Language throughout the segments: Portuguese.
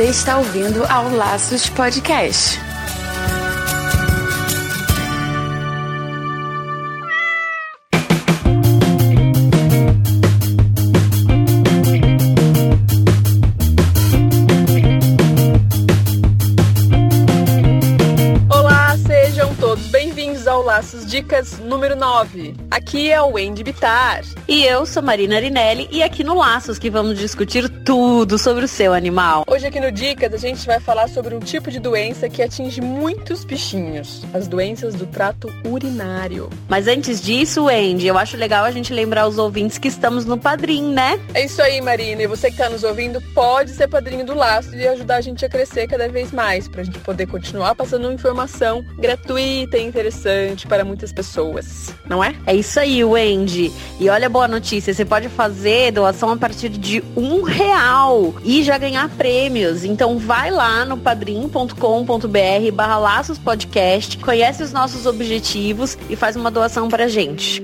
Você está ouvindo ao Laços Podcast. Laços Dicas número 9. Aqui é o Wendy Bitar. E eu sou Marina Arinelli e aqui no Laços que vamos discutir tudo sobre o seu animal. Hoje aqui no Dicas a gente vai falar sobre um tipo de doença que atinge muitos bichinhos, as doenças do trato urinário. Mas antes disso, Wendy, eu acho legal a gente lembrar os ouvintes que estamos no Padrim, né? É isso aí, Marina. E você que está nos ouvindo pode ser padrinho do Laços e ajudar a gente a crescer cada vez mais, para a gente poder continuar passando informação gratuita e interessante para muitas pessoas, não é? É isso aí, Wendy. E olha a boa notícia, você pode fazer doação a partir de um real e já ganhar prêmios. Então vai lá no padrim.com.br barra laços podcast, conhece os nossos objetivos e faz uma doação pra gente.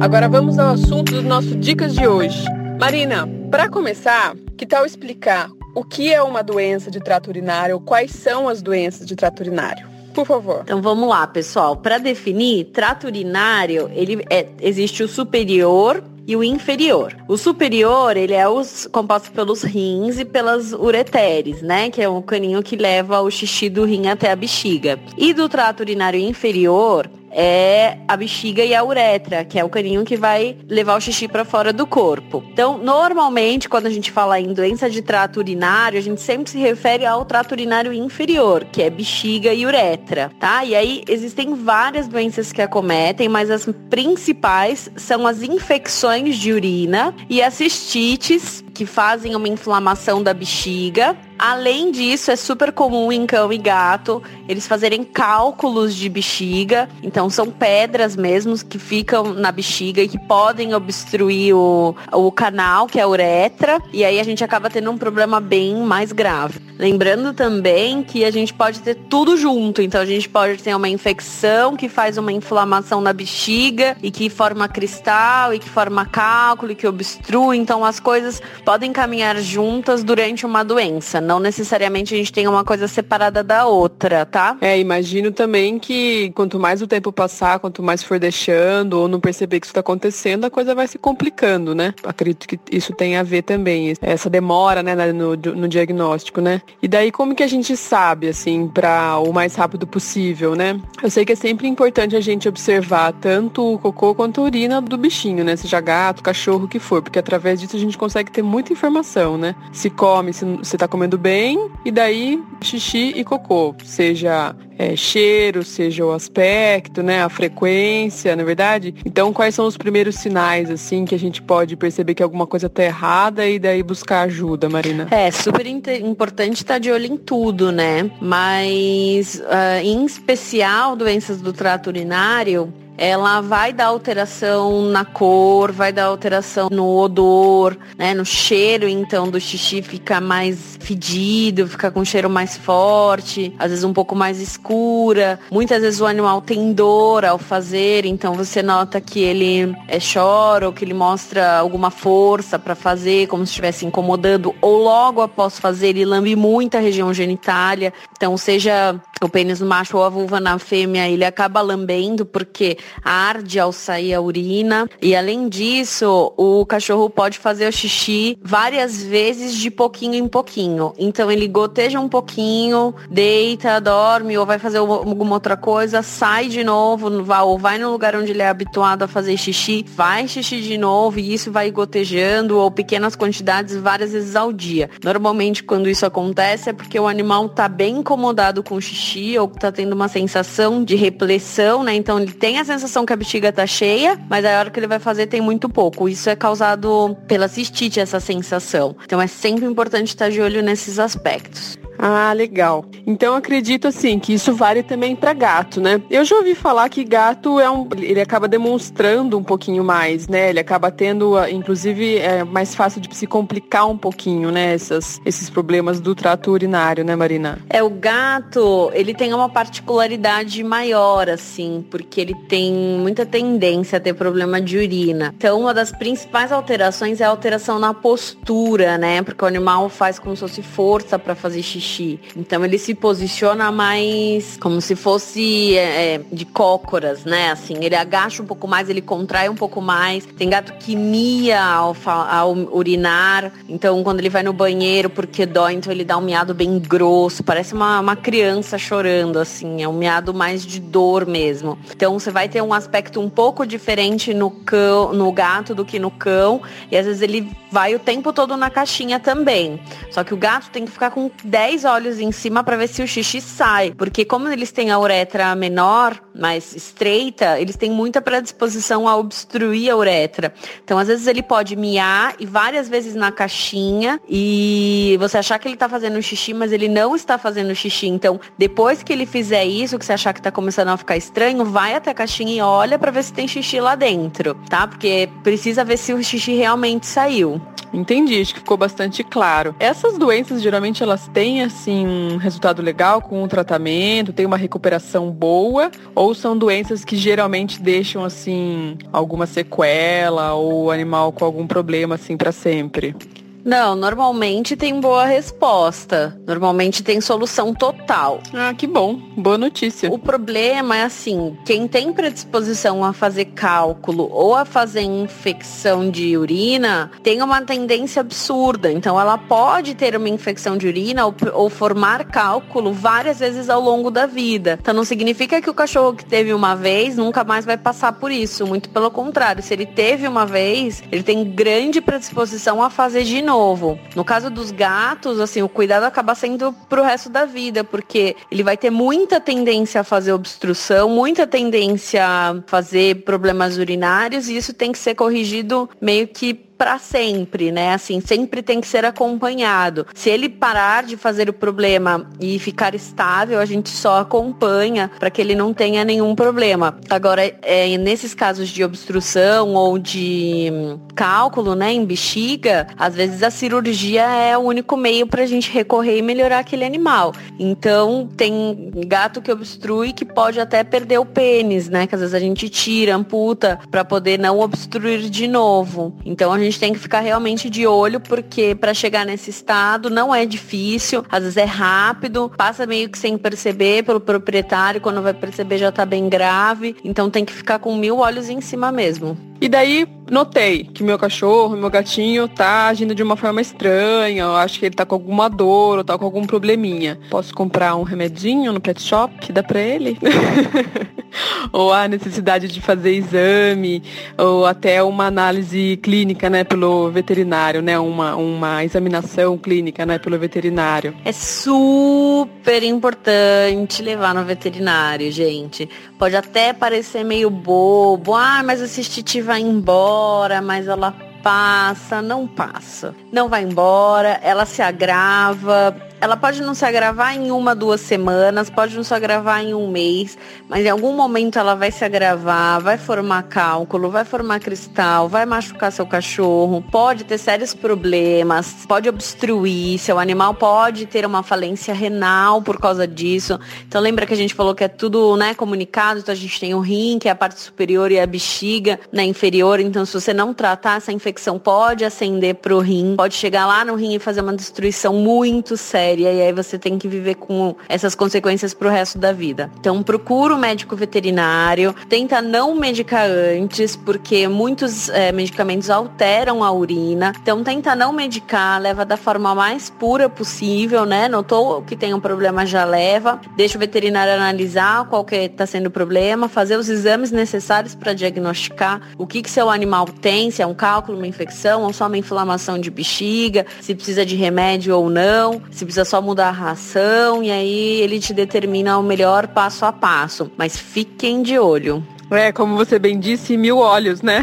Agora vamos ao assunto do nosso Dicas de hoje. Marina, para começar, que tal explicar o que é uma doença de trato urinário, quais são as doenças de trato urinário? Por favor. Então vamos lá, pessoal. Para definir, trato urinário, ele é, existe o superior e o inferior. O superior, ele é os, composto pelos rins e pelas ureteres, né? Que é o caninho que leva o xixi do rim até a bexiga. E do trato urinário inferior, é a bexiga e a uretra, que é o caninho que vai levar o xixi para fora do corpo. Então, normalmente, quando a gente fala em doença de trato urinário, a gente sempre se refere ao trato urinário inferior, que é bexiga e uretra, tá? E aí existem várias doenças que acometem, mas as principais são as infecções de urina e as cistites, que fazem uma inflamação da bexiga. Além disso, é super comum em cão e gato eles fazerem cálculos de bexiga. Então, são pedras mesmo que ficam na bexiga e que podem obstruir o, o canal, que é a uretra. E aí a gente acaba tendo um problema bem mais grave. Lembrando também que a gente pode ter tudo junto. Então, a gente pode ter uma infecção que faz uma inflamação na bexiga e que forma cristal e que forma cálculo e que obstrui. Então, as coisas podem caminhar juntas durante uma doença. Não necessariamente a gente tem uma coisa separada da outra, tá? É, imagino também que quanto mais o tempo passar, quanto mais for deixando ou não perceber que isso está acontecendo, a coisa vai se complicando, né? Acredito que isso tem a ver também, essa demora, né, no, no diagnóstico, né? E daí como que a gente sabe, assim, para o mais rápido possível, né? Eu sei que é sempre importante a gente observar tanto o cocô quanto a urina do bichinho, né? Seja gato, cachorro, o que for, porque através disso a gente consegue ter muita informação, né? Se come, se você tá comendo bem, e daí xixi e cocô, seja é, cheiro, seja o aspecto, né, a frequência, na é verdade. Então, quais são os primeiros sinais assim que a gente pode perceber que alguma coisa tá errada e daí buscar ajuda, Marina? É super importante estar tá de olho em tudo, né? Mas uh, em especial doenças do trato urinário, ela vai dar alteração na cor, vai dar alteração no odor, né, no cheiro, então do xixi fica mais fedido, fica com um cheiro mais forte, às vezes um pouco mais escura. Muitas vezes o animal tem dor ao fazer, então você nota que ele é, chora ou que ele mostra alguma força para fazer, como se estivesse incomodando, ou logo após fazer ele lambe muita região genitália. Então, seja o pênis no macho ou a vulva na fêmea, ele acaba lambendo porque arde ao sair a urina. E além disso, o cachorro pode fazer o xixi várias vezes de pouquinho em pouquinho. Então ele goteja um pouquinho, deita, dorme ou vai fazer alguma outra coisa, sai de novo, ou vai no lugar onde ele é habituado a fazer xixi, vai xixi de novo e isso vai gotejando ou pequenas quantidades várias vezes ao dia. Normalmente quando isso acontece é porque o animal está bem incomodado com o xixi ou está tendo uma sensação de repressão, né? Então ele tem a sensação que a bexiga tá cheia, mas a hora que ele vai fazer tem muito pouco. Isso é causado pela cistite, essa sensação. Então é sempre importante estar de olho nesses aspectos. Ah, legal. Então acredito assim que isso vale também para gato, né? Eu já ouvi falar que gato é um, ele acaba demonstrando um pouquinho mais, né? Ele acaba tendo, ah, inclusive, é mais fácil de se complicar um pouquinho, né? Essas, esses problemas do trato urinário, né, Marina? É o gato, ele tem uma particularidade maior, assim, porque ele tem muita tendência a ter problema de urina. Então, uma das principais alterações é a alteração na postura, né? Porque o animal faz como se fosse força para fazer xixi. Então, ele se posiciona mais como se fosse é, é, de cócoras, né? Assim, ele agacha um pouco mais, ele contrai um pouco mais. Tem gato que mia ao, ao urinar. Então, quando ele vai no banheiro porque dói, então ele dá um miado bem grosso. Parece uma, uma criança chorando, assim. É um miado mais de dor mesmo. Então, você vai ter um aspecto um pouco diferente no cão, no gato do que no cão. E às vezes ele vai o tempo todo na caixinha também. Só que o gato tem que ficar com 10 olhos em cima para ver se o xixi sai. Porque como eles têm a uretra menor, mais estreita, eles têm muita predisposição a obstruir a uretra. Então, às vezes ele pode miar e várias vezes na caixinha e você achar que ele tá fazendo xixi, mas ele não está fazendo xixi. Então, depois que ele fizer isso, que você achar que tá começando a ficar estranho, vai até a caixinha e olha para ver se tem xixi lá dentro, tá? Porque precisa ver se o xixi realmente saiu. Entendi, acho que ficou bastante claro. Essas doenças geralmente elas têm assim um resultado legal com o tratamento, tem uma recuperação boa, ou são doenças que geralmente deixam assim alguma sequela ou animal com algum problema assim para sempre? Não, normalmente tem boa resposta. Normalmente tem solução total. Ah, que bom. Boa notícia. O problema é assim, quem tem predisposição a fazer cálculo ou a fazer infecção de urina tem uma tendência absurda. Então ela pode ter uma infecção de urina ou, ou formar cálculo várias vezes ao longo da vida. Então não significa que o cachorro que teve uma vez nunca mais vai passar por isso. Muito pelo contrário, se ele teve uma vez, ele tem grande predisposição a fazer de novo novo. No caso dos gatos, assim, o cuidado acaba sendo pro resto da vida, porque ele vai ter muita tendência a fazer obstrução, muita tendência a fazer problemas urinários, e isso tem que ser corrigido meio que para sempre, né? Assim, sempre tem que ser acompanhado. Se ele parar de fazer o problema e ficar estável, a gente só acompanha para que ele não tenha nenhum problema. Agora, é, nesses casos de obstrução ou de hum, cálculo, né, em bexiga, às vezes a cirurgia é o único meio para a gente recorrer e melhorar aquele animal. Então, tem gato que obstrui que pode até perder o pênis, né? Que às vezes a gente tira, amputa para poder não obstruir de novo. Então, a gente gente tem que ficar realmente de olho, porque para chegar nesse estado não é difícil, às vezes é rápido, passa meio que sem perceber pelo proprietário, quando vai perceber já tá bem grave, então tem que ficar com mil olhos em cima mesmo. E daí notei que meu cachorro, meu gatinho tá agindo de uma forma estranha, eu acho que ele tá com alguma dor ou tá com algum probleminha. Posso comprar um remedinho no pet shop que dá pra ele? ou a necessidade de fazer exame, ou até uma análise clínica, né, pelo veterinário, né, uma, uma examinação clínica, né, pelo veterinário. É super importante levar no veterinário, gente. Pode até parecer meio bobo, ah, mas a cistitiva vai embora, mas ela passa, não passa. Não vai embora, ela se agrava, ela pode não se agravar em uma, duas semanas, pode não se agravar em um mês, mas em algum momento ela vai se agravar, vai formar cálculo, vai formar cristal, vai machucar seu cachorro, pode ter sérios problemas, pode obstruir, seu animal pode ter uma falência renal por causa disso. Então lembra que a gente falou que é tudo, né, comunicado, então a gente tem o rim, que é a parte superior e a bexiga, né, inferior, então se você não tratar essa infecção pode ascender pro rim, pode chegar lá no rim e fazer uma destruição muito séria e aí você tem que viver com essas consequências pro resto da vida. Então procura o um médico veterinário, tenta não medicar antes, porque muitos é, medicamentos alteram a urina. Então tenta não medicar, leva da forma mais pura possível, né? Notou que tem um problema, já leva. Deixa o veterinário analisar qual que está sendo o problema, fazer os exames necessários para diagnosticar o que, que seu animal tem, se é um cálculo, uma infecção ou só uma inflamação de bexiga, se precisa de remédio ou não, se precisa precisa só mudar a ração e aí ele te determina o melhor passo a passo. Mas fiquem de olho. É, como você bem disse, mil olhos, né?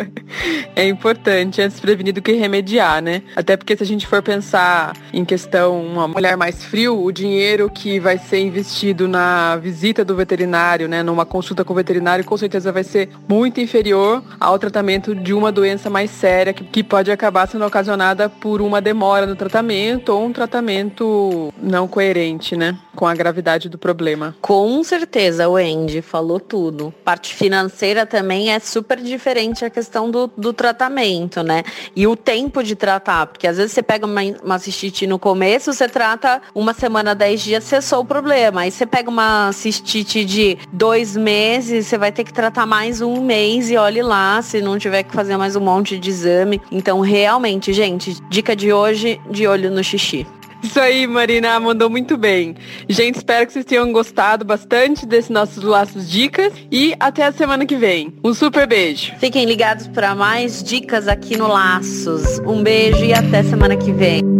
é importante, antes prevenir do que remediar, né? Até porque se a gente for pensar em questão uma mulher mais frio, o dinheiro que vai ser investido na visita do veterinário, né, numa consulta com o veterinário, com certeza vai ser muito inferior ao tratamento de uma doença mais séria que, que pode acabar sendo ocasionada por uma demora no tratamento ou um tratamento não coerente, né, com a gravidade do problema. Com certeza, Wendy falou tudo parte financeira também é super diferente a questão do, do tratamento, né? E o tempo de tratar, porque às vezes você pega uma, uma cistite no começo, você trata uma semana, dez dias, cessou o problema. Aí você pega uma cistite de dois meses, você vai ter que tratar mais um mês e olhe lá, se não tiver que fazer mais um monte de exame. Então, realmente, gente, dica de hoje, de olho no xixi. Isso aí, Marina, mandou muito bem. Gente, espero que vocês tenham gostado bastante desses nossos laços dicas e até a semana que vem. Um super beijo. Fiquem ligados para mais dicas aqui no Laços. Um beijo e até semana que vem.